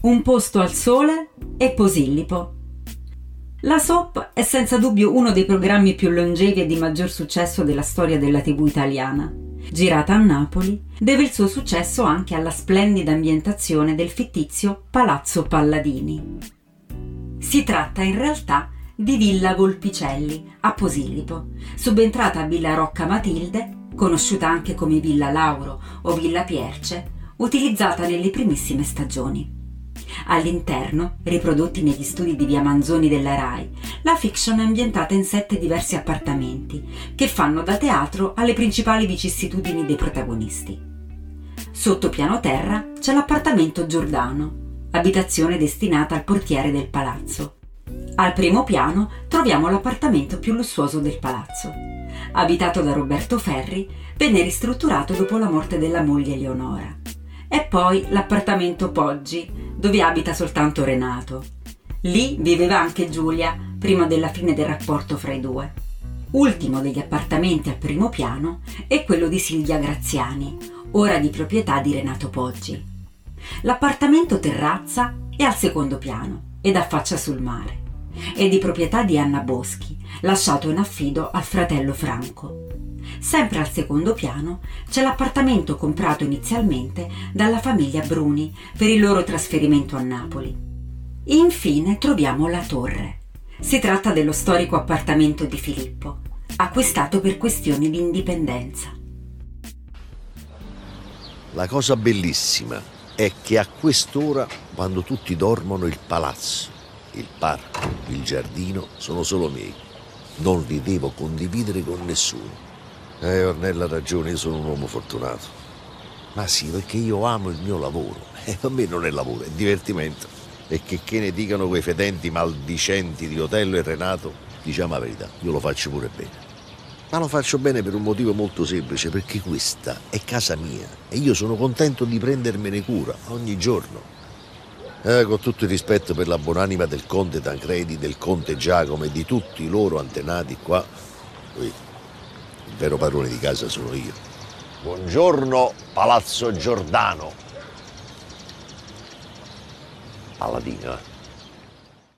Un posto al sole e Posillipo. La soap è senza dubbio uno dei programmi più longevi e di maggior successo della storia della TV italiana. Girata a Napoli, deve il suo successo anche alla splendida ambientazione del fittizio Palazzo Palladini. Si tratta in realtà di Villa Volpicelli a Posillipo, subentrata a Villa Rocca Matilde, conosciuta anche come Villa Lauro o Villa Pierce, utilizzata nelle primissime stagioni. All'interno, riprodotti negli studi di via Manzoni della RAI, la fiction è ambientata in sette diversi appartamenti che fanno da teatro alle principali vicissitudini dei protagonisti. Sotto piano terra c'è l'appartamento Giordano, abitazione destinata al portiere del palazzo al primo piano troviamo l'appartamento più lussuoso del palazzo. Abitato da Roberto Ferri, venne ristrutturato dopo la morte della moglie Eleonora. E poi l'appartamento Poggi, dove abita soltanto Renato. Lì viveva anche Giulia, prima della fine del rapporto fra i due. Ultimo degli appartamenti al primo piano è quello di Silvia Graziani, ora di proprietà di Renato Poggi. L'appartamento terrazza è al secondo piano ed affaccia sul mare è di proprietà di Anna Boschi, lasciato in affido al fratello Franco. Sempre al secondo piano c'è l'appartamento comprato inizialmente dalla famiglia Bruni per il loro trasferimento a Napoli. Infine troviamo la torre. Si tratta dello storico appartamento di Filippo, acquistato per questioni di indipendenza. La cosa bellissima è che a quest'ora, quando tutti dormono, il palazzo il parco, il giardino sono solo miei. Non li devo condividere con nessuno. Eh, Ornella ha ragione, io sono un uomo fortunato. Ma sì, perché io amo il mio lavoro. E eh, per me non è lavoro, è divertimento. E che, che ne dicano quei fedenti maldicenti di Otello e Renato, diciamo la verità, io lo faccio pure bene. Ma lo faccio bene per un motivo molto semplice, perché questa è casa mia e io sono contento di prendermene cura ogni giorno. Eh, con tutto il rispetto per la buonanima del conte Tancredi, del conte Giacomo e di tutti i loro antenati qua, il vero padrone di casa sono io. Buongiorno, Palazzo Giordano. Paladino, eh?